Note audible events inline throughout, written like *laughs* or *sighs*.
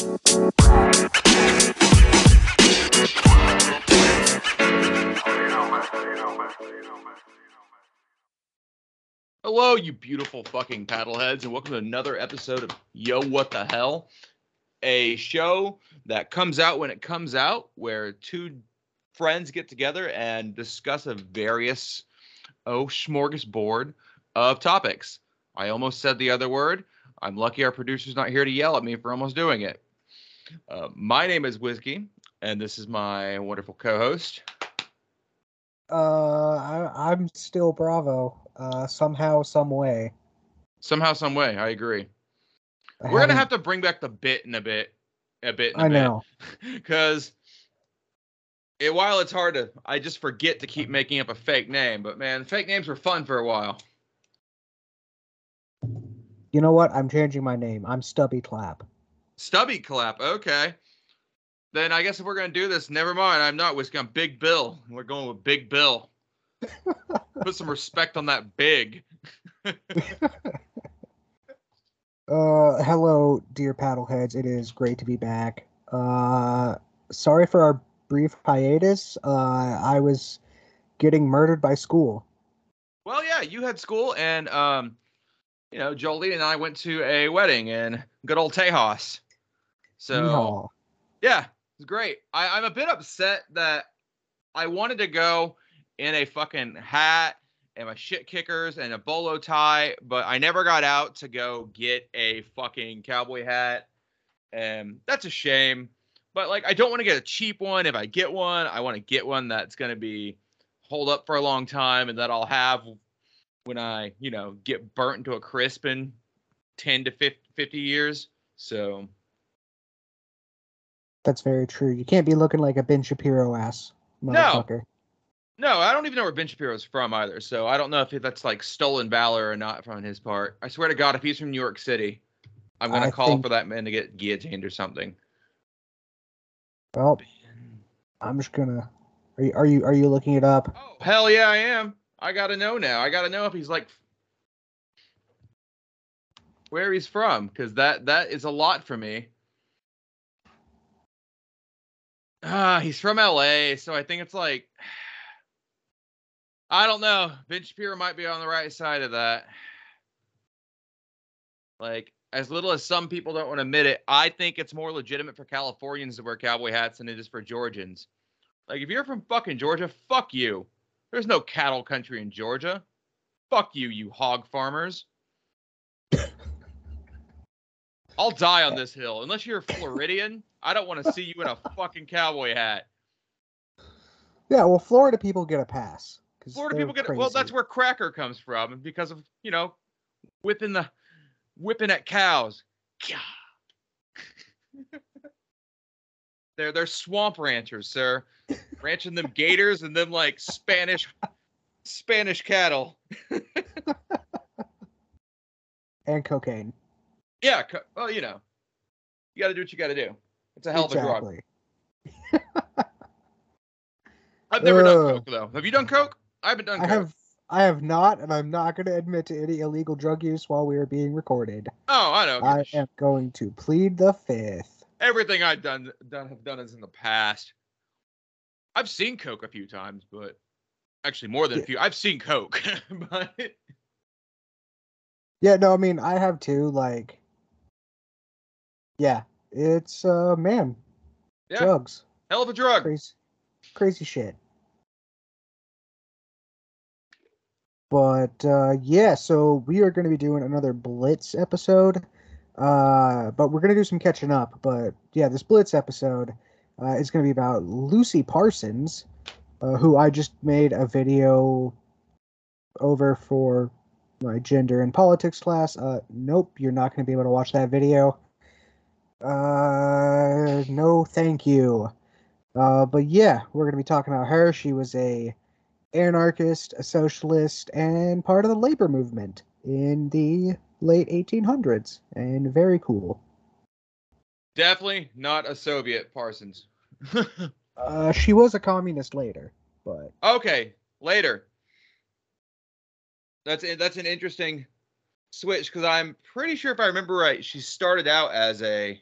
Hello, you beautiful fucking paddleheads, and welcome to another episode of Yo What the Hell, a show that comes out when it comes out, where two friends get together and discuss a various oh smorgasbord of topics. I almost said the other word. I'm lucky our producer's not here to yell at me for almost doing it. Uh, my name is Whiskey, and this is my wonderful co-host. Uh, I, I'm still Bravo. Uh, somehow, some way. Somehow, some way, I agree. I We're gonna haven't- to bring back the bit in a bit, a bit. In a I bit. I know. *laughs* because it, while it's hard to, I just forget to keep making up a fake name. But man, fake names were fun for a while. You know what? I'm changing my name. I'm Stubby Clapp. Stubby Clapp. Okay. Then I guess if we're gonna do this, never mind. I'm not whiskey. I'm Big Bill. We're going with Big Bill. *laughs* Put some respect on that big. *laughs* Uh, hello, dear paddleheads. It is great to be back. Uh, sorry for our brief hiatus. Uh, I was getting murdered by school. Well, yeah, you had school, and um, you know, Jolie and I went to a wedding in good old Tejas. So Yeehaw. Yeah, it's great. I, I'm a bit upset that I wanted to go in a fucking hat and my shit kickers and a bolo tie, but I never got out to go get a fucking cowboy hat. And that's a shame. But like I don't want to get a cheap one. If I get one, I want to get one that's gonna be hold up for a long time and that I'll have when I, you know, get burnt into a crisp in 10 to 50, 50 years. So That's very true. You can't be looking like a Ben Shapiro ass No. motherfucker. No, I don't even know where Ben Shapiro's from either. So I don't know if that's like stolen valor or not from his part. I swear to God, if he's from New York City, I'm gonna I call think- for that man to get guillotined or something. Well, I'm just gonna. Are you are you are you looking it up? Oh hell yeah, I am. I gotta know now. I gotta know if he's like where he's from, because that that is a lot for me. Ah, he's from LA, so I think it's like *sighs* I don't know. Ben Shapiro might be on the right side of that. Like, as little as some people don't want to admit it, I think it's more legitimate for Californians to wear cowboy hats than it is for Georgians. Like, if you're from fucking Georgia, fuck you. There's no cattle country in Georgia. Fuck you, you hog farmers. *laughs* I'll die on this hill. Unless you're a *laughs* Floridian, I don't want to see you in a fucking cowboy hat. Yeah, well, Florida people get a pass. Florida people get well. That's where cracker comes from, because of you know, whipping the whipping at cows. *laughs* they're they're swamp ranchers, sir, ranching them gators and them like Spanish Spanish cattle. *laughs* and cocaine. Yeah, well, you know, you got to do what you got to do. It's a hell of a drug. *laughs* I've never done coke though. Have you done coke? I haven't done I coke. have I have not, and I'm not going to admit to any illegal drug use while we are being recorded. Oh, I know. I am going to plead the fifth. everything I've done done have done is in the past. I've seen Coke a few times, but actually more than a few. I've seen Coke, *laughs* but Yeah, no, I mean I have too. Like, yeah, it's uh man, yeah, drugs, hell of a drug. crazy, crazy shit. But uh, yeah, so we are going to be doing another Blitz episode. Uh, but we're going to do some catching up. But yeah, this Blitz episode uh, is going to be about Lucy Parsons, uh, who I just made a video over for my gender and politics class. Uh, nope, you're not going to be able to watch that video. Uh, no, thank you. Uh, but yeah, we're going to be talking about her. She was a anarchist, a socialist, and part of the labor movement in the late 1800s, and very cool. Definitely not a Soviet Parsons. *laughs* Uh, she was a communist later, but okay, later. That's that's an interesting switch because I'm pretty sure if I remember right, she started out as a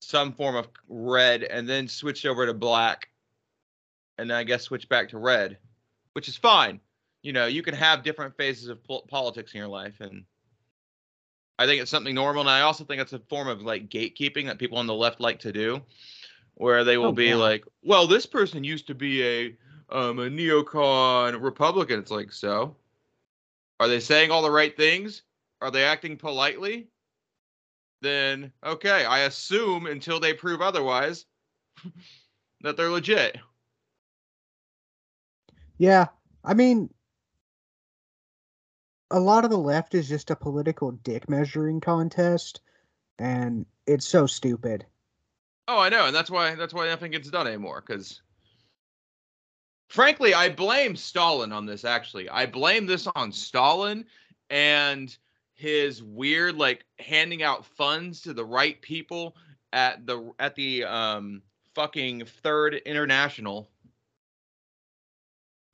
some form of red and then switched over to black and then I guess switched back to red, which is fine. You know, you can have different phases of pol- politics in your life and I think it's something normal and I also think it's a form of like gatekeeping that people on the left like to do where they will Oh, be like, "Well, this person used to be a um a neocon Republican." It's like, "So, are they saying all the right things? Are they acting politely?" Then okay, I assume until they prove otherwise *laughs* that they're legit. Yeah, I mean, a lot of the left is just a political dick measuring contest, and it's so stupid. Oh, I know, and that's why that's why nothing gets done anymore. Because, frankly, I blame Stalin on this. Actually, I blame this on Stalin and his weird like handing out funds to the right people at the at the um fucking Third International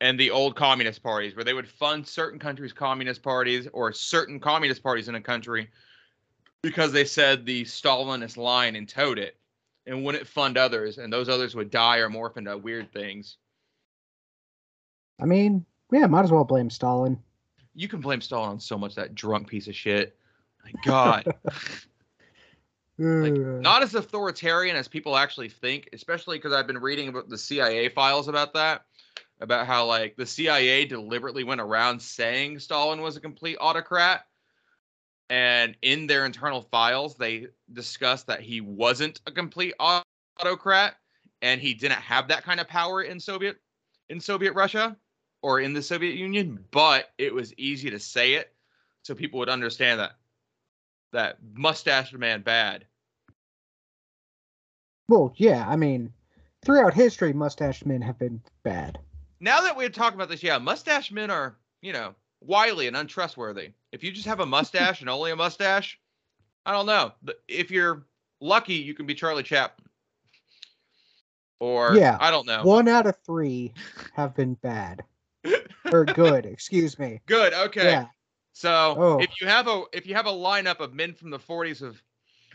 and the old communist parties, where they would fund certain countries' communist parties or certain communist parties in a country because they said the Stalinist line and toed it and wouldn't fund others, and those others would die or morph into weird things. I mean, yeah, might as well blame Stalin. You can blame Stalin on so much that drunk piece of shit. My God, *laughs* like, *sighs* not as authoritarian as people actually think, especially because I've been reading about the CIA files about that, about how like the CIA deliberately went around saying Stalin was a complete autocrat, and in their internal files they discussed that he wasn't a complete autocrat and he didn't have that kind of power in Soviet in Soviet Russia or in the Soviet Union, but it was easy to say it so people would understand that that mustache man bad. Well, yeah, I mean, throughout history, mustache men have been bad. Now that we're talking about this, yeah, mustache men are, you know, wily and untrustworthy. If you just have a mustache and only a mustache, I don't know. But If you're lucky, you can be Charlie Chaplin. Or Yeah, I don't know. One out of three have been bad or *laughs* good. Excuse me. Good. Okay. Yeah. So Oh. if you have a if you have a lineup of men from the 40s of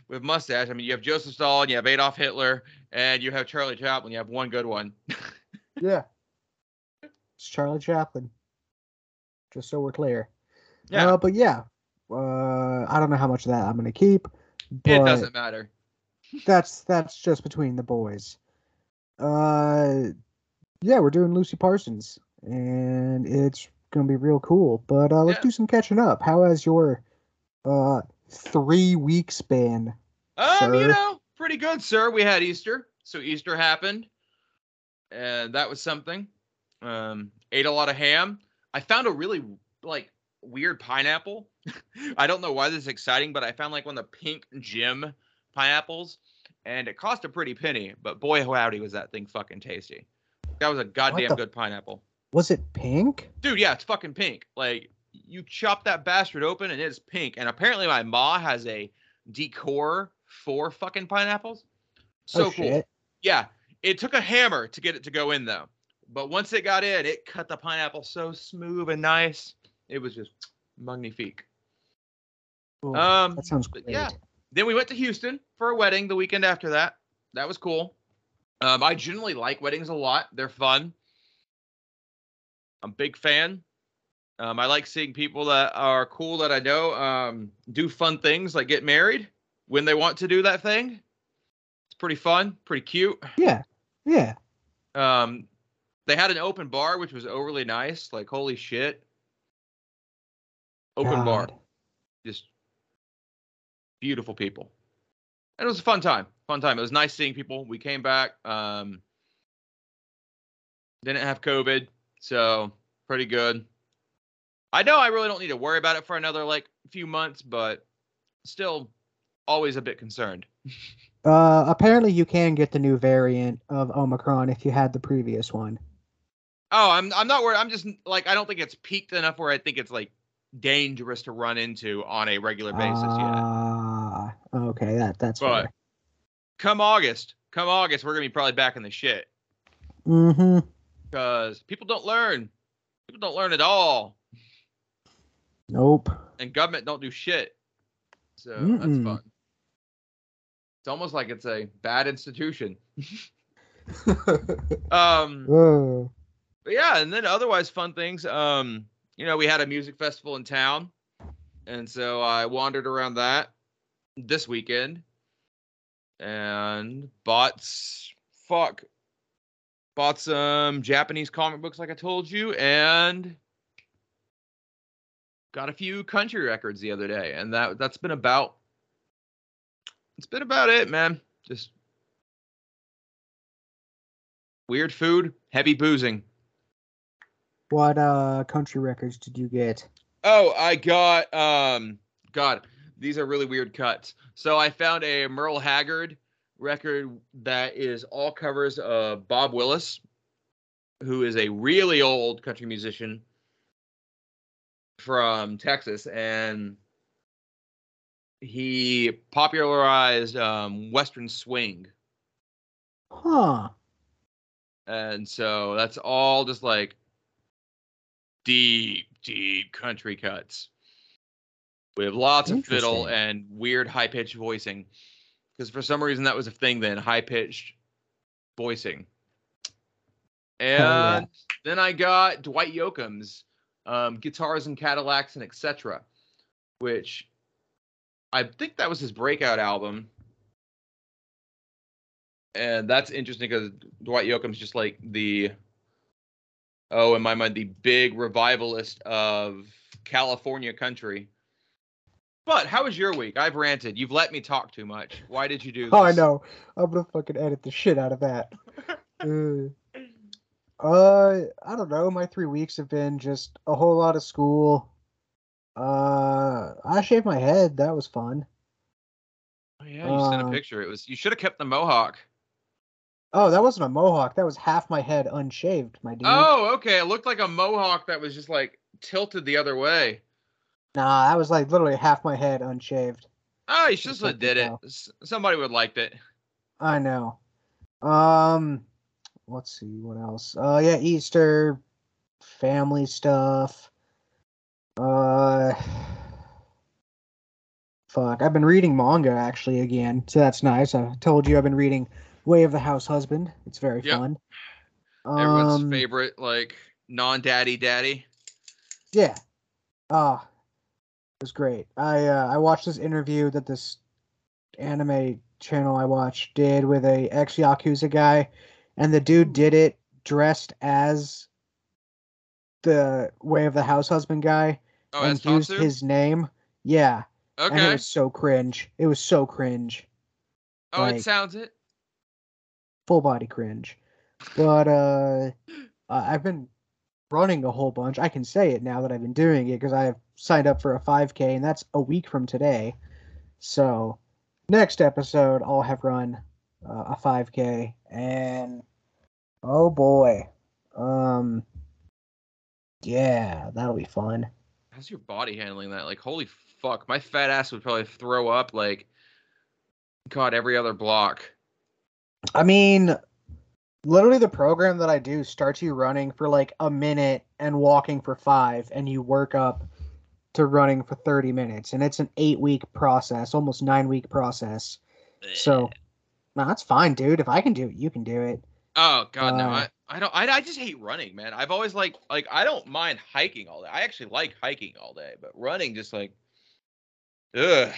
with mustache, I mean, you have Joseph Stalin, you have Adolf Hitler, and you have Charlie Chaplin. You have one good one. *laughs* Yeah. It's Charlie Chaplin. Just so we're clear. Yeah. Uh, but yeah, uh, I don't know how much of that I'm gonna keep. But it doesn't matter. *laughs* That's that's just between the boys. Uh, yeah, we're doing Lucy Parsons, and it's gonna be real cool. But uh, let's Yeah. do some catching up. How has your uh three week span? Um, you know, pretty good, sir. We had Easter, so Easter happened, and that was something. Um, ate a lot of ham. I found a really like weird pineapple. *laughs* I don't know why this is exciting, but I found like one of the pink Jim pineapples, and it cost a pretty penny. But boy, howdy, was that thing fucking tasty. That was a goddamn good pineapple, Was it pink? dude. Yeah, it's fucking pink. Like you chop that bastard open, and it's pink. And apparently, my ma has a decor for fucking pineapples. So oh, cool. Yeah, it took a hammer to get it to go in though. But once it got in, it cut the pineapple so smooth and nice. It was just magnifique. Ooh, Um, that sounds great. yeah. Then we went to Houston for a wedding the weekend after that. That was cool. Um, I generally like weddings a lot. They're fun. I'm a big fan. Um, I like seeing people that are cool that I know um, do fun things like get married when they want to do that thing. It's pretty fun, pretty cute. Yeah. Yeah. Um, they had an open bar, which was overly nice. Like, holy shit. Open bar. God. Just beautiful people. And it was a fun time. Fun time. It was nice seeing people. We came back. Um, didn't have COVID, so pretty good. I know I really don't need to worry about it for another like few months, but still always a bit concerned. *laughs* Uh, apparently you can get the new variant of Omicron if you had the previous one. Oh, I'm I'm not worried. I'm just like I don't think it's peaked enough where I think it's like dangerous to run into on a regular basis yet. Ah, okay, that that's But fair. come August, come August, we're gonna be probably back in the shit Mm-hmm. Because people don't learn. People don't learn at all, Nope. and government don't do shit. So Mm-mm. that's fun. It's almost like it's a bad institution. *laughs* um, but yeah, and then otherwise fun things. Um, you know, we had a music festival in town, and so I wandered around that this weekend and bought fuck bought some Japanese comic books like I told you and got a few country records the other day and that that's been about it's been about it man just weird food heavy boozing what uh country records did you get? Oh, I got um God, these are really weird cuts. So I found a Merle Haggard record that is all covers of Bob Wills, who is a really old country musician from Texas, and he popularized um, Western swing. Huh. And so that's all just like deep, deep country cuts with lots of fiddle and weird high pitched voicing. Because for some reason that was a thing then, high pitched voicing. *laughs* And yeah. then I got Dwight Yoakam's um, Guitars and Cadillacs and Etc., which I think that was his breakout album. And that's interesting because Dwight Yoakam's just like the oh, in my mind, the big revivalist of California country. But how was your week? I've ranted. You've let me talk too much. Why did you do this? Oh, I know. I'm gonna fucking edit the shit out of that. uh, *laughs* uh, I don't know. My three weeks have been just a whole lot of school. Uh, I shaved my head. That was fun. Oh, yeah, you sent a Uh, picture. It was you should have kept the mohawk. Oh, that wasn't a mohawk. That was half my head unshaved, my dude. Oh, okay. It looked like a mohawk that was just like tilted the other way. Nah, that was like literally half my head unshaved. Oh, you should Just have like did it. S- Somebody would liked it. I know. Um, let's see what else. Uh, yeah, Easter, family stuff. Uh, *sighs* fuck. I've been reading manga actually again, so that's nice. I told you I've been reading Way of the House Husband. It's very Yep. fun. Everyone's Um, favorite, like non-daddy daddy. Yeah. Ah, was great. I uh, I watched this interview that this anime channel I watch did with a ex Yakuza guy, and the dude did it dressed as the Way of the House Husband guy Oh, and used Tatsu? his name. Yeah, and it was so cringe. It was so cringe, Oh, it sounds it. full body cringe. But uh, *gasps* uh, I've been running a whole bunch. I can say it now that I've been doing it because I have signed up for a 5K, and that's a week from today. So next episode, I'll have run uh, a 5K, and oh boy, um, yeah, that'll be fun. How's your body handling that? Like, holy fuck, my fat ass would probably throw up like, God, every other block. I mean, literally, the program that I do starts you running for like a minute and walking for five, and you work up to running for 30 minutes. And it's an eight week process, almost nine week process. So, no, that's fine, dude. If I can do it, you can do it. Oh God, no! Uh, I, I don't. I, I just hate running, man. I've always like like I don't mind hiking all day. I actually like hiking all day, but running just like, ugh.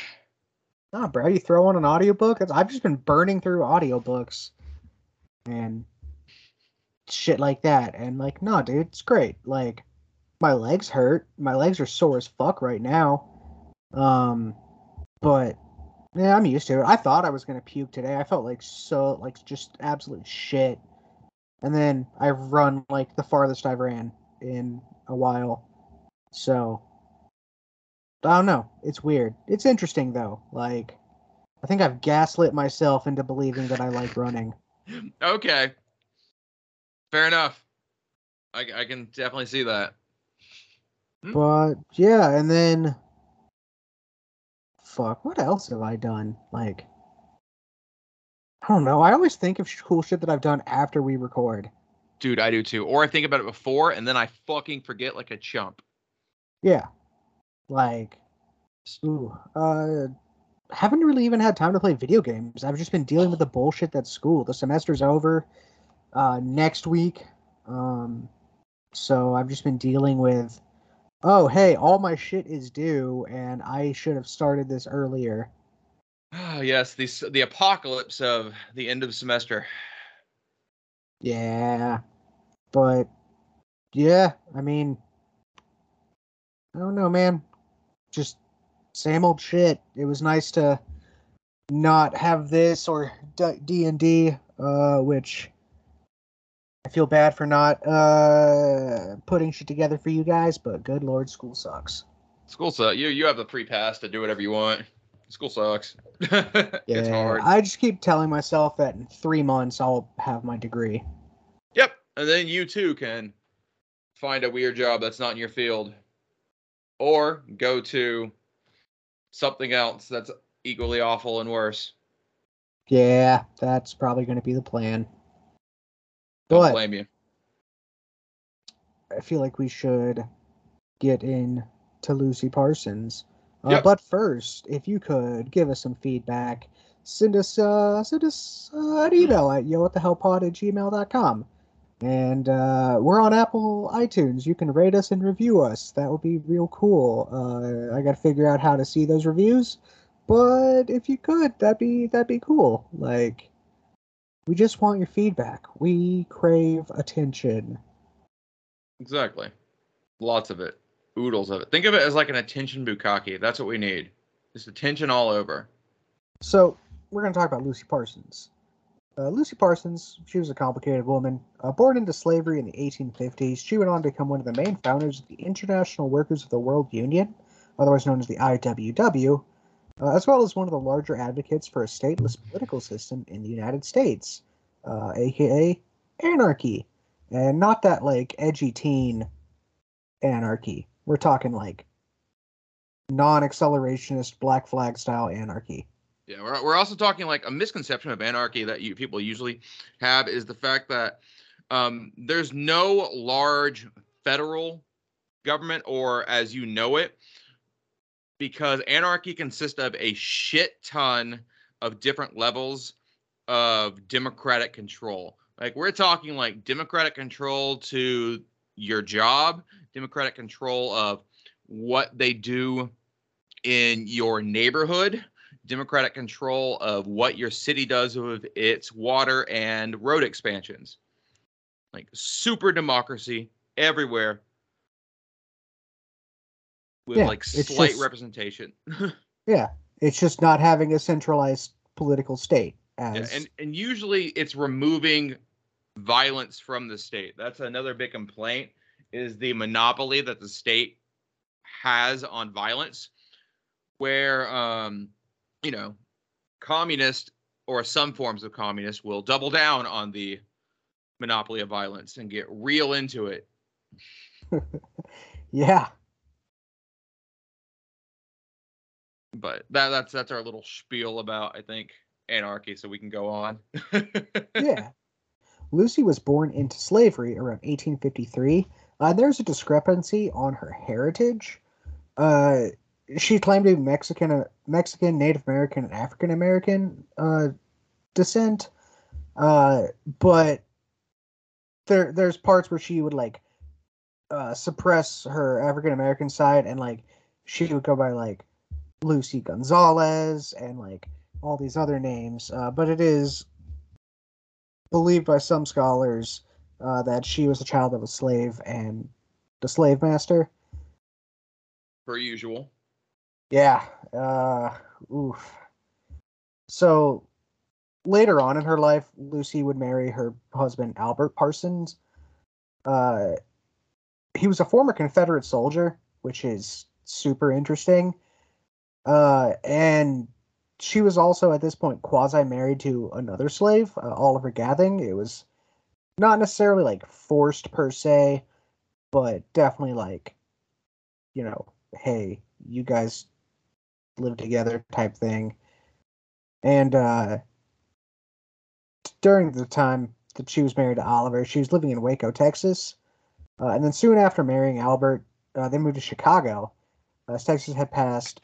Nah, bro, you throw on an audiobook. That's, I've just been burning through audiobooks and shit like that. And like, no, dude, it's great. Like, my legs hurt. My legs are sore as fuck right now. Um, but yeah, I'm used to it. I thought I was gonna puke today. I felt like so, like just absolute shit. And then I run like the farthest I've ran in a while. So I don't know. It's weird. It's interesting though. Like I think I've gaslit myself into believing that I like running. *laughs* Okay. Fair enough. I, I can definitely see that. But yeah, and then fuck, what else have I done? Like I don't know. I always think of cool shit that I've done after we record. Dude, I do too. Or I think about it before and then I fucking forget like a chump. Yeah. Like ooh, uh haven't really even had time to play video games. I've just been dealing with the bullshit that's school. The semester's over uh, next week. Um, so I've just been dealing with, oh, hey, all my shit is due, and I should have started this earlier. Ah, yes, the the apocalypse of the end of semester. Yeah. But, yeah, I mean, I don't know, man. Just same old shit. It was nice to not have this or D and D, uh, which I feel bad for not uh putting shit together for you guys, but good lord, school sucks. School sucks. You you have the free pass to do whatever you want. School sucks. *laughs* it's hard. I just keep telling myself that in three months I'll have my degree. Yep. And then you too can find a weird job that's not in your field. Or go to something else that's equally awful and worse. Yeah, that's probably going to be the plan. Don't blame you. I feel like we should get in to Lucy Parsons. Uh, Yep. But first, if you could give us some feedback, send us uh, send us uh, an email at yo what the hell pod at gmail.com. And uh, we're on Apple iTunes. You can rate us and review us. That would be real cool. Uh, I got to figure out how to see those reviews, but if you could, that'd be that'd be cool. Like, we just want your feedback. We crave attention. Exactly. Lots of it. Oodles of it. Think of it as like an attention bukkake. That's what we need. Just attention all over. So we're going to talk about Lucy Parsons. Uh, Lucy Parsons, she was a complicated woman. Uh, born into slavery in the 1850s, she went on to become one of the main founders of the International Workers of the World Union, otherwise known as the IWW, uh, as well as one of the larger advocates for a stateless political system in the United States, uh, aka anarchy. And not that like edgy teen anarchy. We're talking like non accelerationist black flag style anarchy. Yeah, we're, we're also talking like a misconception of anarchy that you people usually have is the fact that um, there's no large federal government or as you know it because anarchy consists of a shit ton of different levels of democratic control. Like we're talking like democratic control to your job, democratic control of what they do in your neighborhood, democratic control of what your city does with its water and road expansions. Like super democracy everywhere with Yeah, like slight just- representation. *laughs* Yeah, it's just not having a centralized political state. Yeah, and and usually it's removing violence from the state. That's another big complaint is the monopoly that the state has on violence, where um, you know, communist or some forms of communist will double down on the monopoly of violence and get real into it. *laughs* yeah, But that that's that's our little spiel about I think anarchy. So we can go on. *laughs* yeah. Lucy was born into slavery around 1853. Uh, there's a discrepancy on her heritage. Uh, she claimed to be Mexican, uh, Mexican, Native American, and African American uh, descent. Uh, but there, there's parts where she would like uh, suppress her African American side, and like she would go by like Lucy Gonzalez and like all these other names. Uh, but it is believed by some scholars uh, that she was a child of a slave and the slave master. per usual. Yeah. Uh, oof. So later on in her life, Lucy would marry her husband Albert Parsons. Uh, he was a former Confederate soldier, which is super interesting. Uh, and she was also at this point quasi married to another slave, uh, Oliver Gathing. It was not necessarily like forced per se, but definitely like, you know, hey, you guys live together type thing. And uh, during the time that she was married to Oliver, she was living in Waco, Texas. Uh, and then soon after marrying Albert, uh, they moved to Chicago. Uh, Texas had passed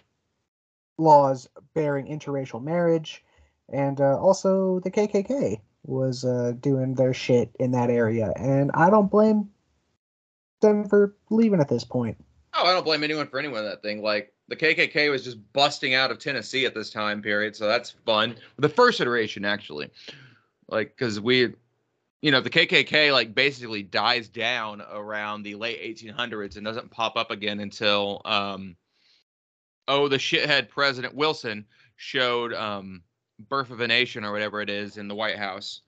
laws bearing interracial marriage, and uh, also the KKK was uh, doing their shit in that area, and I don't blame them for leaving at this point. Oh, I don't blame anyone for anyone that thing. Like the KKK was just busting out of Tennessee at this time period, so that's fun. The first iteration, actually, like because we, you know, the KKK like basically dies down around the late 1800s and doesn't pop up again until, um, oh, the shithead President Wilson showed um, Birth of a Nation or whatever it is in the White House.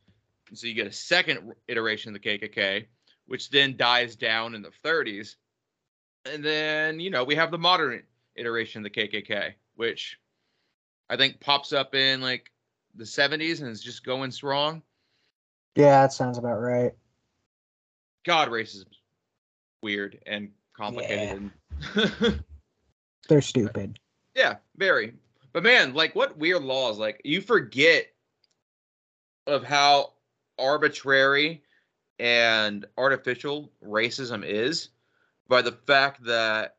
So you get a second iteration of the KKK, which then dies down in the 30s. And then, you know, we have the modern iteration of the KKK, which I think pops up in like the 70s and is just going strong. Yeah, that sounds about right. God, racism's weird and complicated. Yeah. *laughs* They're stupid. Yeah, very. But man, like what weird laws? Like you forget of how arbitrary and artificial racism is by the fact that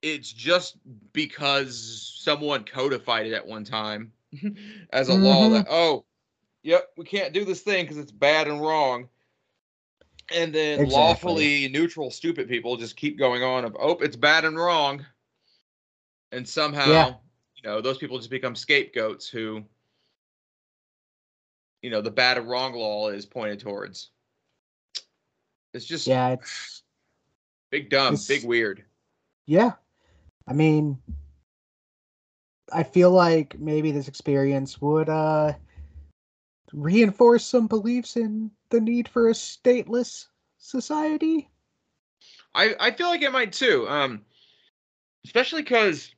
it's just because someone codified it at one time *laughs* as a mm-hmm. law that oh yep we can't do this thing because it's bad and wrong and then exactly. lawfully neutral stupid people just keep going on of oh it's bad and wrong and somehow yeah. you know those people just become scapegoats who you know the bad and wrong law is pointed towards it's just yeah it's big dumb it's, big weird yeah I mean, I feel like maybe this experience would uh, reinforce some beliefs in the need for a stateless society. I, I feel like it might too. Um, especially because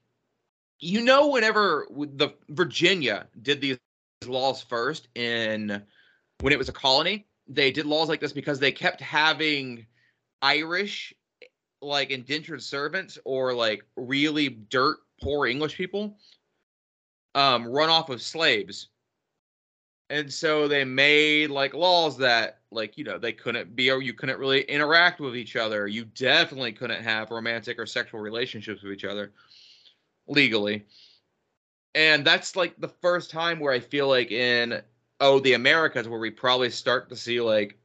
you know, whenever the Virginia did these laws first in when it was a colony, they did laws like this because they kept having Irish like indentured servants or like really dirt poor English people um, run off of slaves. And so they made like laws that like you know they couldn't be or you couldn't really interact with each other. You definitely couldn't have romantic or sexual relationships with each other legally. And that's like the first time where I feel like in oh the Americas where we probably start to see like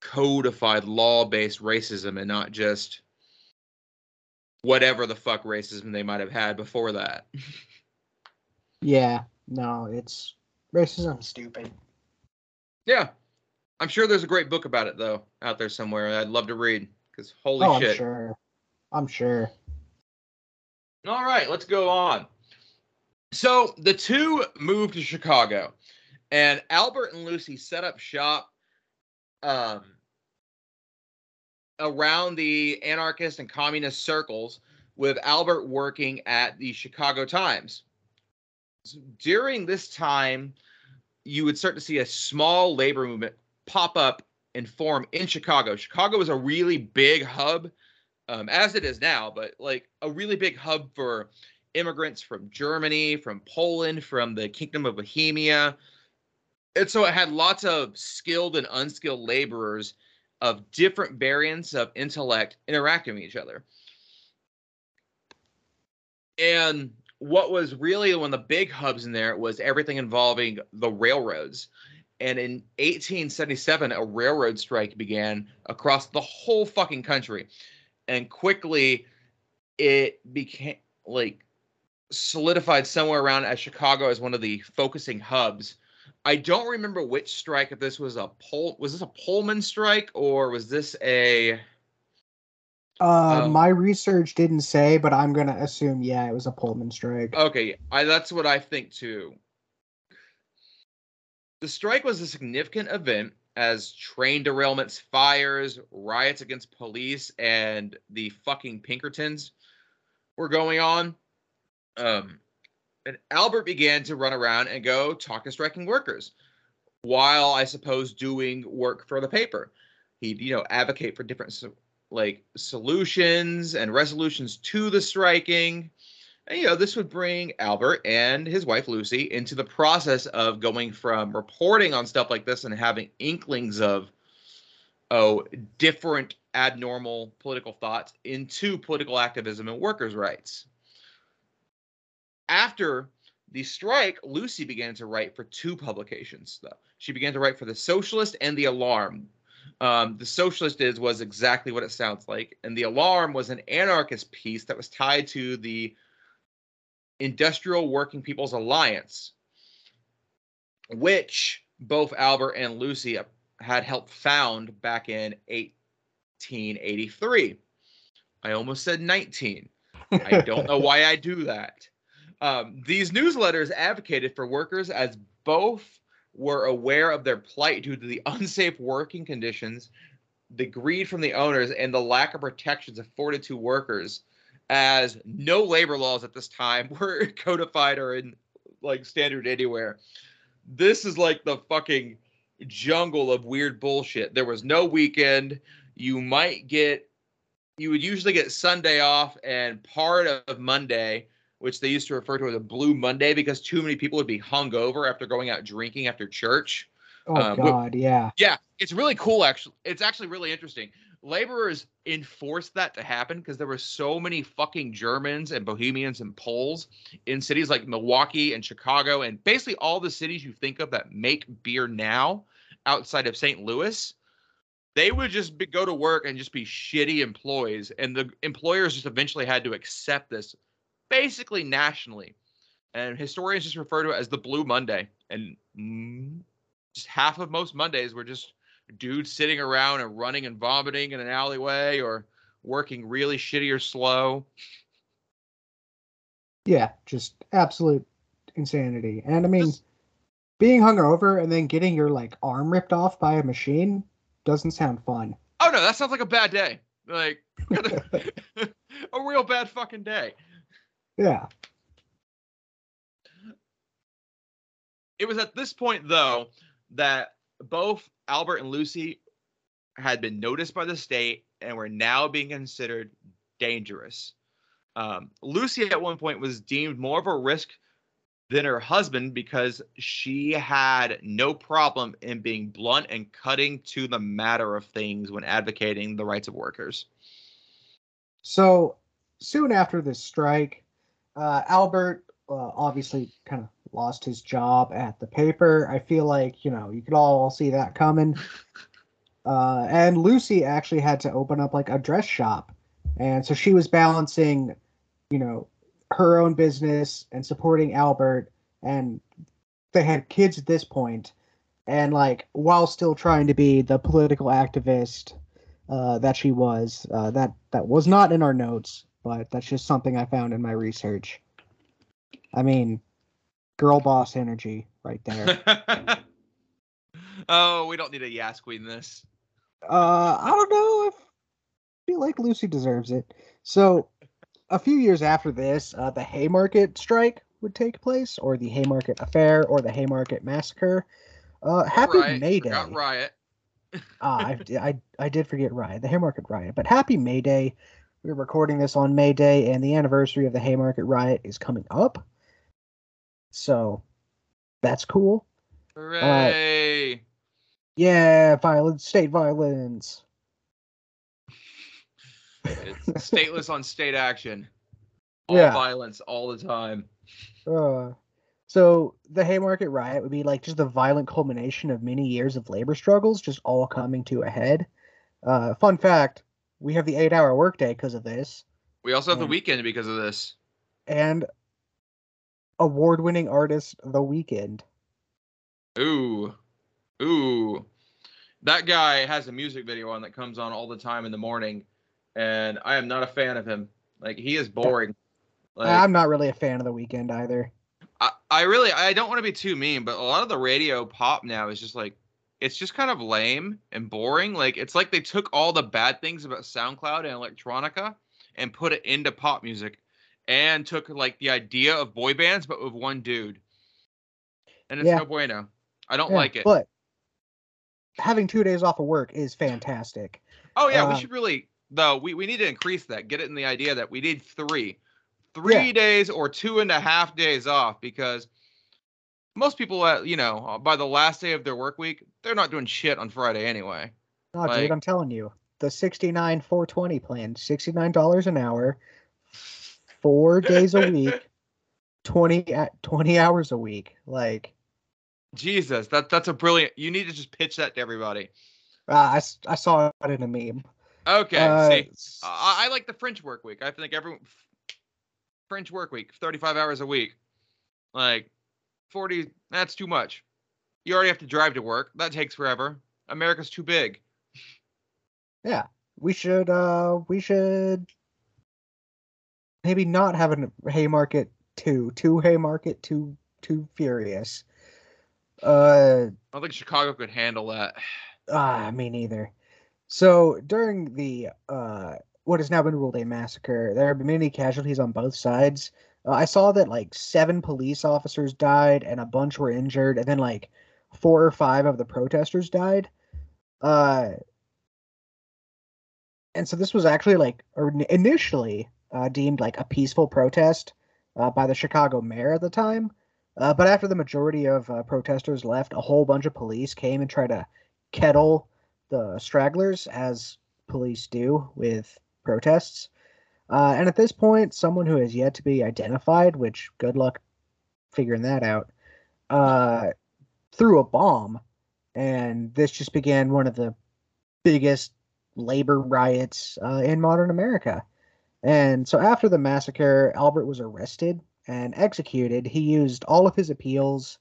codified law-based racism and not just whatever the fuck racism they might have had before that. *laughs* yeah, no, it's racism stupid. Yeah. I'm sure there's a great book about it though out there somewhere. I'd love to read cuz holy oh, shit. I'm sure. I'm sure. All right, let's go on. So, the two moved to Chicago and Albert and Lucy set up shop um around the anarchist and communist circles, with Albert working at the Chicago Times. During this time, you would start to see a small labor movement pop up and form in Chicago. Chicago was a really big hub, um, as it is now, but like a really big hub for immigrants from Germany, from Poland, from the Kingdom of Bohemia. And so it had lots of skilled and unskilled laborers of different variants of intellect interacting with each other. And what was really one of the big hubs in there was everything involving the railroads. And in 1877, a railroad strike began across the whole fucking country. And quickly it became like solidified somewhere around as Chicago as one of the focusing hubs I don't remember which strike. If this was a pole, was this a Pullman strike or was this a? Uh, um, my research didn't say, but I'm gonna assume yeah, it was a Pullman strike. Okay, I that's what I think too. The strike was a significant event as train derailments, fires, riots against police, and the fucking Pinkertons were going on. Um, and Albert began to run around and go talk to striking workers while I suppose doing work for the paper. He'd, you know, advocate for different like solutions and resolutions to the striking. And, you know, this would bring Albert and his wife Lucy into the process of going from reporting on stuff like this and having inklings of, oh, different abnormal political thoughts into political activism and workers' rights after the strike, Lucy began to write for two publications. Though she began to write for the Socialist and the Alarm. Um, the Socialist is was exactly what it sounds like, and the Alarm was an anarchist piece that was tied to the Industrial Working People's Alliance, which both Albert and Lucy had helped found back in 1883. I almost said 19. I don't know why I do that. Um, these newsletters advocated for workers as both were aware of their plight due to the unsafe working conditions, the greed from the owners, and the lack of protections afforded to workers, as no labor laws at this time *laughs* were codified or in like standard anywhere. This is like the fucking jungle of weird bullshit. There was no weekend. You might get, you would usually get Sunday off and part of Monday, which they used to refer to as a Blue Monday because too many people would be hungover after going out drinking after church. Oh Um, God, yeah. Yeah, it's really cool. Actually, it's actually really interesting. Laborers enforced that to happen because there were so many fucking Germans and Bohemians and Poles in cities like Milwaukee and Chicago and basically all the cities you think of that make beer now outside of St. Louis. They would just be, go to work and just be shitty employees, and the employers just eventually had to accept this, basically nationally. And historians just refer to it as the Blue Monday. And mm, just half of most Mondays were just dudes sitting around and running and vomiting in an alleyway or working really shitty or slow. Yeah, just absolute insanity. And I mean, Just- being hungover and then getting your like arm ripped off by a machine doesn't sound fun. Oh no, that sounds like a bad day. Like *laughs* *laughs* a real bad fucking day. Yeah. It was at this point though that both Albert and Lucy had been noticed by the state and were now being considered dangerous. Um, Lucy at one point was deemed more of a risk than her husband because she had no problem in being blunt and cutting to the matter of things when advocating the rights of workers. So soon after this strike, uh, Albert uh, obviously kind of lost his job at the paper. I feel like you know you could all see that coming. *laughs* Uh, and Lucy actually had to open up like a dress shop, and so she was balancing, you know, her own business and supporting Albert, and they had kids at this point, and like while still trying to be the political activist uh, that she was. Uh, that that was not in our notes, but that's just something I found in my research. I mean, girl boss energy right there. *laughs* oh, we don't need a Yas Queen this. uh, I don't know. if- I feel like Lucy deserves it. So, a few years after this, uh, the Haymarket strike would take place, or the Haymarket affair, or the Haymarket massacre. Uh, happy Riot, May Day. forgot Riot. *laughs* ah, I, I, I did forget riot, the Haymarket riot. But happy May Day. We're recording this on May Day, and the anniversary of the Haymarket riot is coming up. So that's cool. Hooray! Yeah, violence, state violence. it's stateless on state action. All Yeah. violence all the time. Uh, so the Haymarket riot would be like just the violent culmination of many years of labor struggles, just all coming to a head. Uh, fun fact: we have the eight-hour workday because of this. We also have the Mm. weekend because of this. and award-winning artist The Weeknd. Ooh. Ooh. That guy has a music video on that comes on all the time in the morning, and I am not a fan of him. Like he is boring. Like, I'm not really a fan of The Weeknd either. I, I really I don't want to be too mean, but a lot of the radio pop now is just like it's just kind of lame and boring. Like it's like they took all the bad things about SoundCloud and electronica and put it into pop music and took like the idea of boy bands but with one dude. And it's Yeah. no bueno. I don't Yeah, like it. But having two days off of work is fantastic. Oh yeah, we Uh, should really though. We, we need to increase that. Get it in the idea that we need three, three Yeah. days or two and a half days off because most people, uh, you know, uh, by the last day of their work week, they're not doing shit on Friday anyway. No, Like- dude, I'm telling you, the 69 420 plan, $69 an hour, four *laughs* days a week. 20, a- 20 hours a week. Like, Jesus, that that's a brilliant. You need to just pitch that to everybody. uh, I, I saw it in a meme. Okay, Uh, see, I, I like the French work week. I think everyone French work week, 35 hours a week. Like 40, that's too much. You already have to drive to work. That takes forever. America's too big. Yeah, we should uh we should maybe not having a Haymarket two, two Haymarket, two too furious. Uh I don't think Chicago could handle that. Ah, me neither. So during the uh, what has now been ruled a massacre, there have been many casualties on both sides. Uh, I saw that like seven police officers died and a bunch were injured, and then like four or five of the protesters died. Uh, and so this was actually like or initially uh, deemed like a peaceful protest uh, by the Chicago mayor at the time. Uh, but after the majority of uh, protesters left, a whole bunch of police came and tried to kettle the stragglers as police do with protests. Uh, and at this point, someone who has yet to be identified, which good luck figuring that out, uh, threw a bomb. And this just began one of the biggest labor riots in modern America. And so after the massacre, Albert was arrested and executed. He used all of his appeals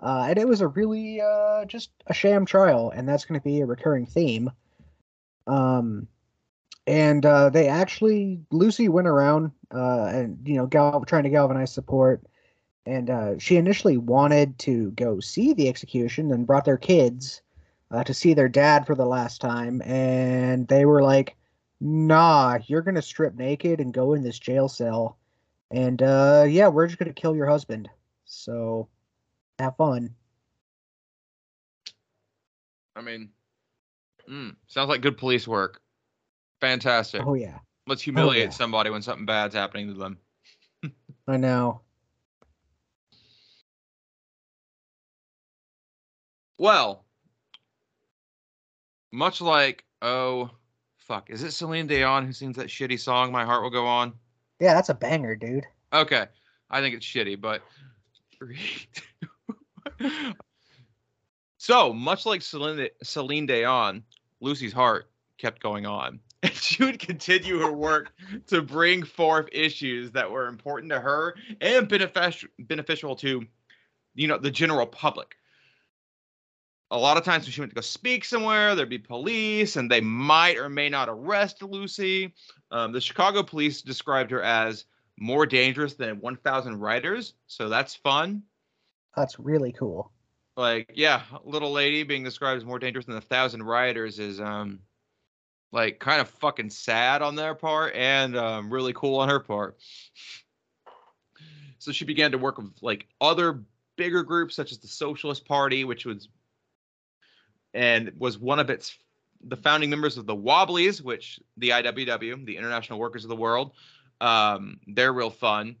uh, and it was a really uh, just a sham trial, and that's going to be a recurring theme. Um, and uh, they actually Lucy went around uh, and you know gal- trying to galvanize support, and uh, she initially wanted to go see the execution and brought their kids uh, to see their dad for the last time, and they were like, "Nah, you're gonna strip naked and go in this jail cell, and uh, yeah, we're just gonna kill your husband." So have fun. I mean, mm, sounds like good police work. Fantastic. Oh yeah, Let's humiliate yeah. somebody when something bad's happening to them. *laughs* I know. Well, much like oh fuck, is it Celine Dion who sings that shitty song "My Heart Will Go On"? Yeah, that's a banger, dude. Okay, I think it's shitty, but *laughs* so much like Celine, Celine Dion, Lucy's heart kept going on, *laughs* and she would continue her work to bring forth issues that were important to her and beneficial beneficial to, you know, the general public. A lot of times when she went to go speak somewhere, there'd be police, and they might or may not arrest Lucy. Um, the Chicago police described her as more dangerous than 1,000 riders, so that's fun. That's really cool. Like, yeah, little lady being described as more dangerous than a thousand rioters is um, like kind of fucking sad on their part and um, really cool on her part. So she began to work with like other bigger groups such as the Socialist Party, which was and was one of its the founding members of the Wobblies, which the IWW, the International Workers of the World, um, they're real fun.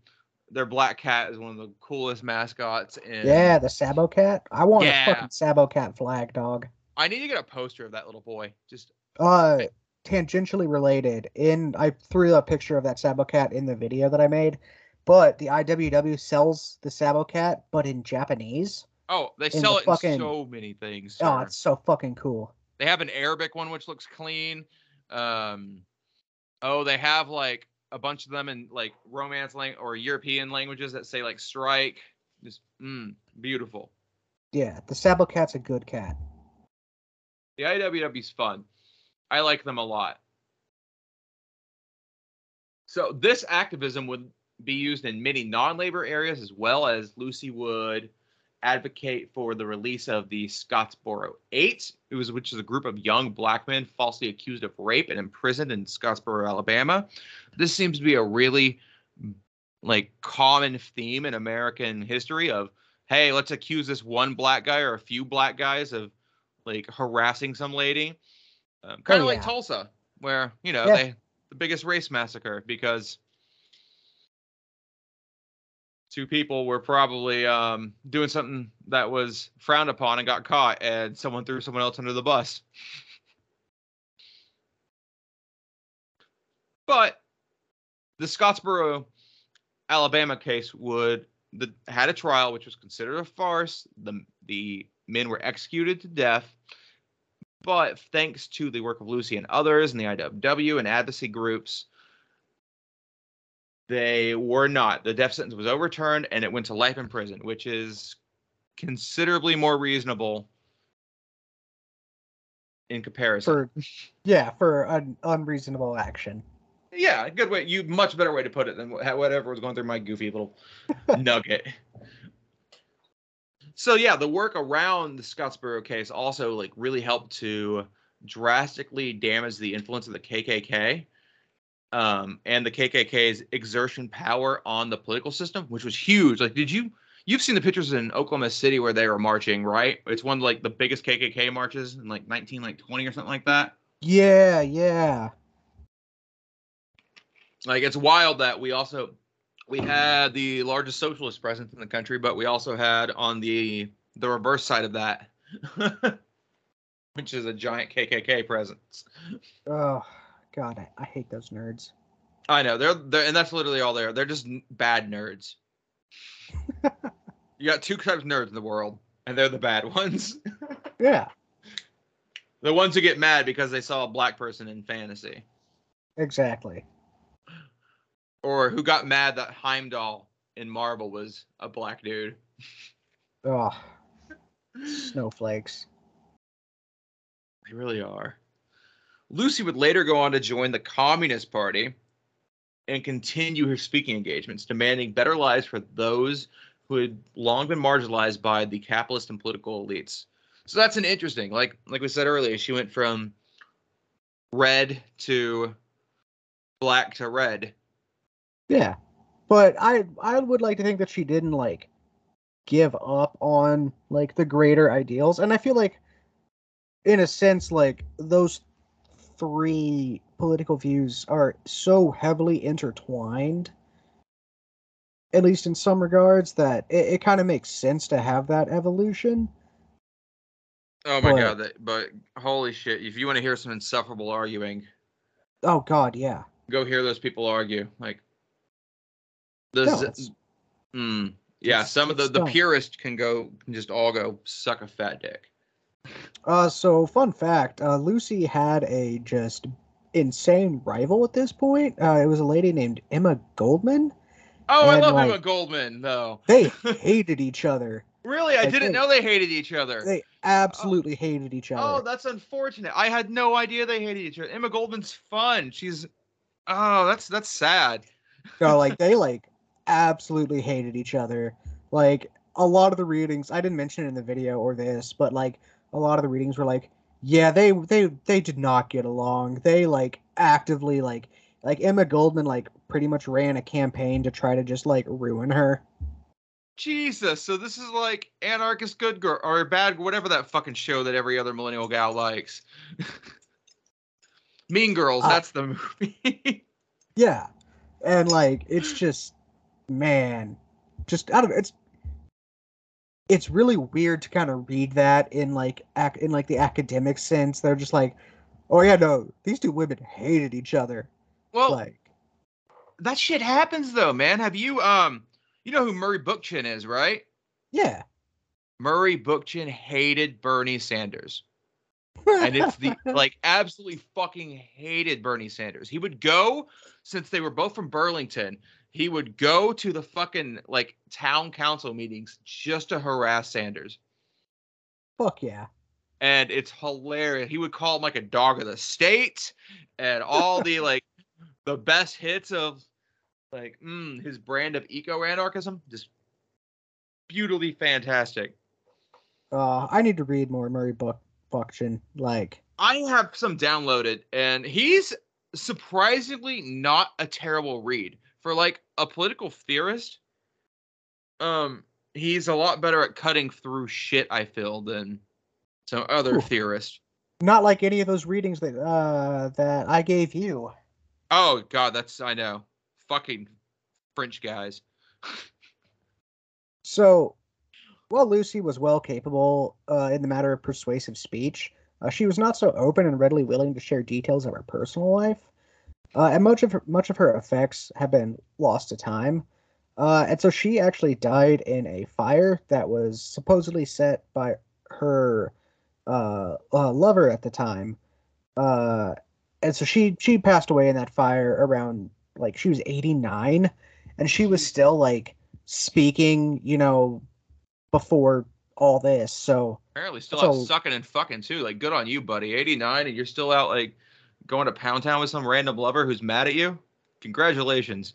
Their black cat is one of the coolest mascots. And Yeah, the Sabo Cat. I want Yeah. a fucking Sabo Cat flag, dog. I need to get a poster of that little boy. Just Uh, tangentially related. In I threw a picture of that Sabo Cat in the video that I made, but the IWW sells the Sabo Cat, but in Japanese. Oh, they sell the it fucking- in so many things. Oh, it's so fucking cool. They have an Arabic one which looks clean. Um, oh, they have like a bunch of them in like Romance lang- or European languages that say like strike. Just mm, beautiful. Yeah, the Sabo Cat's a good cat. The IWW's fun. I like them a lot. So this activism would be used in many non-labor areas as well as Lucy would advocate for the release of the Scottsboro Eight, it was which is a group of young black men falsely accused of rape and imprisoned in Scottsboro, Alabama. This seems to be a really like common theme in American history of hey, let's accuse this one black guy or a few black guys of like harassing some lady. Um, kind of like yeah. Tulsa, where you know Yeah. they the biggest race massacre because two people were probably um, doing something that was frowned upon and got caught, and someone threw someone else under the bus. But the Scottsboro, Alabama case would the had a trial which was considered a farce. The the men were executed to death. But thanks to the work of Lucy and others and the IWW and advocacy groups, they were not. The death sentence was overturned and it went to life in prison, which is considerably more reasonable in comparison. For yeah, for an unreasonable action. Yeah, good way. You much better way to put it than whatever was going through my goofy little *laughs* nugget. So yeah, the work around the Scottsboro case also like really helped to drastically damage the influence of the KKK um, and the KKK's exertion power on the political system, which was huge. Like, did you you've seen the pictures in Oklahoma City where they were marching, right? It's one of like the biggest KKK marches in like 19 like 20 or something like that. Yeah, yeah. like it's wild that we also we had the largest socialist presence in the country but we also had on the the reverse side of that *laughs* which is a giant kkk presence Oh God, I, I hate those nerds. i know they're, they're and that's literally all they are they're just n- bad nerds *laughs* you got two types of nerds in the world and they're the bad ones *laughs* Yeah, the ones who get mad because they saw a black person in fantasy exactly. or who got mad that heimdall in marvel was a black dude Oh, snowflakes. They really are. Lucy would later go on to join the Communist Party and continue her speaking engagements, demanding better lives for those who had long been marginalized by the capitalist and political elites. So that's an interesting, like like we said earlier, she went from red to black to red. Yeah, but I I would like to think that she didn't like give up on like the greater ideals, and I feel like, in a sense, like those three political views are so heavily intertwined. At least in some regards, that it, it kind of makes sense to have that evolution. Oh my But- god, that but holy shit, if you want to hear some insufferable arguing, Oh God, yeah. go hear those people argue. Like the No, mm, yeah, some of the it's the dumb. purists can go can just all go suck a fat dick. Uh, so fun fact: uh, Lucy had a just insane rival at this point. Uh, it was a lady named Emma Goldman. Oh, I love like- Emma Goldman though. They *laughs* hated each other. Really, I like, didn't they- know they hated each other. They absolutely hated each other. oh, that's unfortunate. I had no idea they hated each other. Emma Goldman's fun. She's oh, that's that's sad. no, like they *laughs* like absolutely hated each other. Like a lot of the readings, I didn't mention it in the video or this, but like a lot of the readings were like, yeah, they they they did not get along. They like actively like like Emma Goldman like pretty much ran a campaign to try to just like ruin her. Jesus, so this is like anarchist good girl or bad whatever that fucking show that every other millennial gal likes. *laughs* mean Girls, Uh, that's the movie. *laughs* Yeah. And like it's just man, just out of it's it's really weird to kind of read that in like ac- in like the academic sense. They're just like, "Oh yeah, no, these two women hated each other." well, like, that shit happens though, man. Have you um you know who Murray Bookchin is, right? yeah. Murray Bookchin hated Bernie Sanders. and it's the *laughs* like absolutely fucking hated Bernie Sanders. He would go since they were both from Burlington. He would go to the fucking like town council meetings just to harass Sanders. fuck yeah. And it's hilarious. He would call him like a dog of the state and all the *laughs* like the best hits of like mm, his brand of eco anarchism. Just beautifully fantastic. Uh, I need to read more Murray Book Buckchin. Like, I have some downloaded, and he's surprisingly not a terrible read for like a political theorist. Um, he's a lot better at cutting through shit. I feel than some other Ooh. theorists. not like any of those readings that uh that I gave you. Oh God, that's I know, fucking French guys. *laughs* So, while Lucy was well capable uh, in the matter of persuasive speech, uh, she was not so open and readily willing to share details of her personal life, uh, and much of her, much of her effects have been lost to time. Uh, and so she actually died in a fire that was supposedly set by her uh, uh, lover at the time. Uh, and so she she passed away in that fire around like she was 89 and she was still like speaking, you know, before all this. So Apparently, still So- out sucking and fucking too. Like, good on you, buddy. 89, and you're still out like going to Pound Town with some random lover who's mad at you. Congratulations.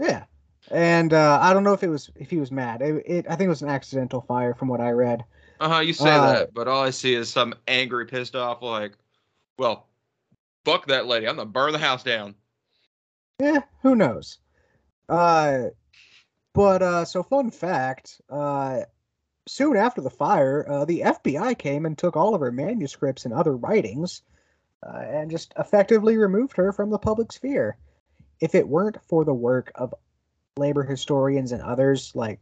yeah. And uh, I don't know if it was if he was mad. It, it I think it was an accidental fire from what I read. Uh huh. You say Uh, that, but all I see is some angry, pissed off, like, well, fuck that lady. I'm gonna burn the house down. Yeah, who knows? Uh, but uh, so fun fact. Uh, soon after the fire, uh, the FBI came and took all of her manuscripts and other writings, uh, and just effectively removed her from the public sphere. If it weren't for the work of labor historians and others, like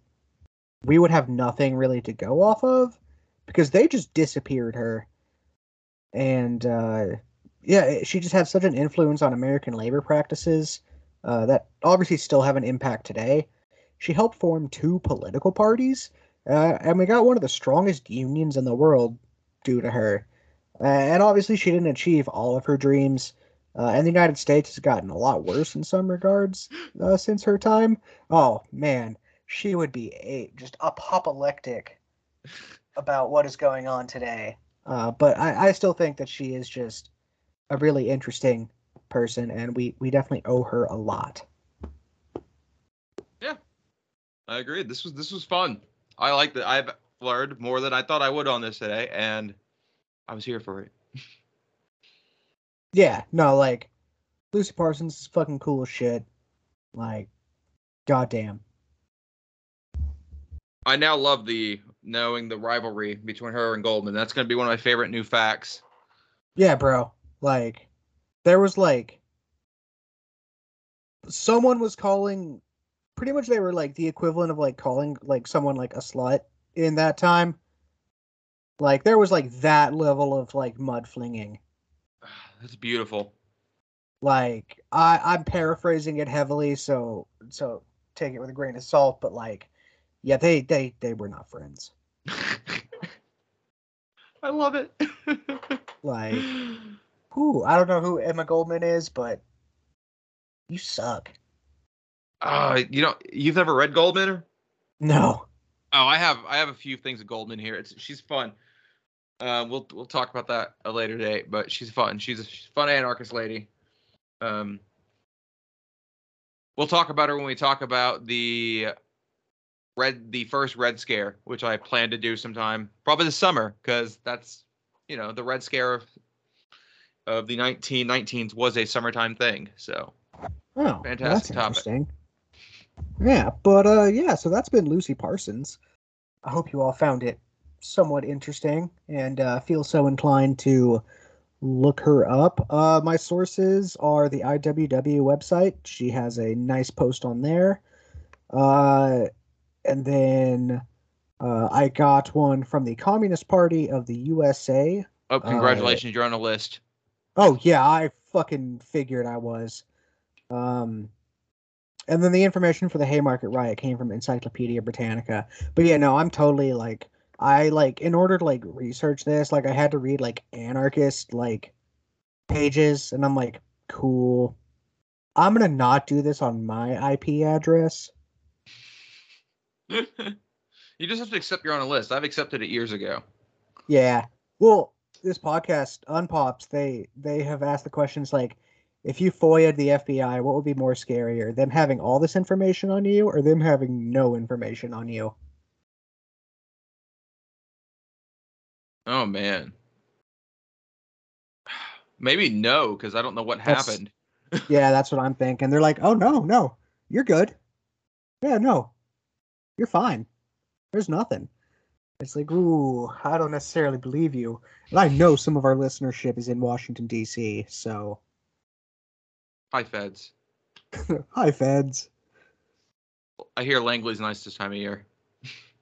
we would have nothing really to go off of, because they just disappeared her. And uh, yeah, she just had such an influence on American labor practices uh, that obviously still have an impact today. She helped form two political parties, uh, and we got one of the strongest unions in the world due to her. Uh, and obviously, she didn't achieve all of her dreams, uh, and the United States has gotten a lot worse in some regards uh, since her time. Oh man, she would be a just apoplectic about what is going on today. Uh, but I, I still think that she is just a really interesting person, and we we definitely owe her a lot. Yeah, I agree. This was this was fun. I like that. I've learned more than I thought I would on this today, and I was here for it. Yeah, no, like Lucy Parsons is fucking cool as shit. Like, goddamn. I now love the knowing the rivalry between her and Goldman. That's gonna be one of my favorite new facts. Yeah, bro. Like, there was like someone was calling. Pretty much, they were like the equivalent of like calling like someone like a slut in that time. Like, there was like that level of like mud flinging. *sighs* That's beautiful. like I I'm paraphrasing it heavily, so so take it with a grain of salt. But like, yeah, they they they were not friends. *laughs* I love it. *laughs* Like, who I don't know who Emma Goldman is, but you suck. uh, you know, you've never read Goldman? No. Oh, I have. I have a few things of Goldman here. It's she's fun. Uh, we'll we'll talk about that a later date, but she's fun. She's a fun anarchist lady. Um, we'll talk about her when we talk about the red the first Red Scare, which I plan to do sometime, probably this summer, because that's you know the Red Scare of of the 1919s was a summertime thing. So Oh, Fantastic topic. Yeah, but uh, yeah. So that's been Lucy Parsons. I hope you all found it somewhat interesting and uh, feel so inclined to look her up. Uh, my sources are the IWW website. She has a nice post on there. Uh, and then uh, I got one from the Communist Party of the USA. oh, congratulations, you're on the list. Oh yeah, I fucking figured I was. Um, and then the information for the Haymarket riot came from Encyclopedia Britannica. But yeah, no, I'm totally like I like in order to like research this, like I had to read like anarchist like pages, and I'm like, cool. I'm gonna not do this on my IP address. *laughs* you just have to accept you're on a list. I've accepted it years ago. Yeah. Well, this podcast, Unpops, they they have asked the questions like, if you FOIA'd the FBI, what would be more scarier, them having all this information on you, or them having no information on you? Oh man. *sighs* Maybe no, because I don't know what That's- happened. Yeah, *laughs* that's what I'm thinking. They're like, oh no, no, you're good. Yeah, no, you're fine. There's nothing. It's like, ooh, I don't necessarily believe you. And I know some of our listenership is in Washington D.C., so Hi, feds. *laughs* hi, feds. I hear Langley's nice this time of year.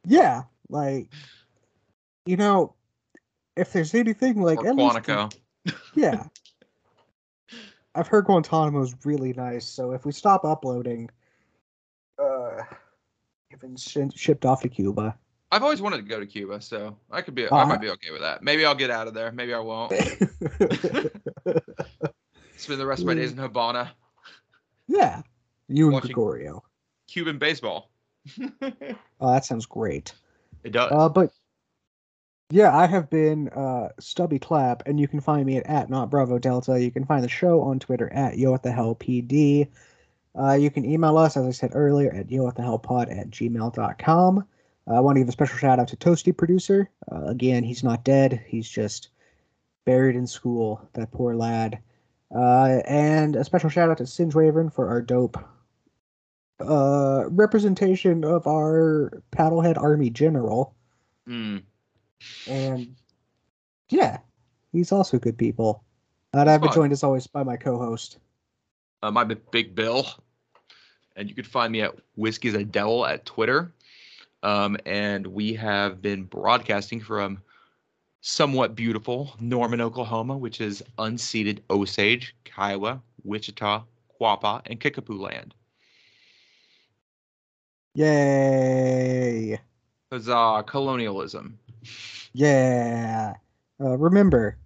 Yeah, like, you know, if there's anything like or at least- yeah. *laughs* I've heard Guantanamo's really nice, so if we stop uploading, uh, even sh- shipped off to Cuba. I've always wanted to go to Cuba, so I could be. Uh, I might be okay with that. Maybe I'll get out of there. Maybe I won't. *laughs* Spend the rest of my days in Havana, yeah, you and Watching- Gregorio. Cuban baseball. *laughs* Oh, that sounds great. it does. Uh, but yeah, I have been uh, Stubby Clapp, and you can find me at, at not Bravo Delta. You can find the show on Twitter at Yo the Hell PD. Uh, you can email us, as I said earlier, at yo what the hell pod at gmail.com. Uh, I want to give a special shout out to Toasty Producer. Uh, again, he's not dead, he's just buried in school, that poor lad. Uh, and a special shout out to Singe Wyvern for our dope uh, representation of our Paddlehead Army General. Mm. And yeah, he's also good people. And I've been joined as always by my co-host. Uh, my big Bill, and you can find me at Whiskey's a Devil at Twitter. Um, and we have been broadcasting from somewhat beautiful Norman, Oklahoma, which is unceded Osage, Kiowa, Wichita, Quapaw, and Kickapoo land. Yay! Huzzah, colonialism. Yeah. Uh, remember,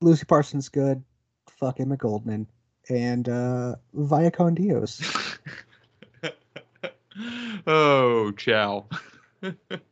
Lucy Parsons good. Fuck Emma Goldman. And uh, Via *laughs* oh, ciao. *laughs*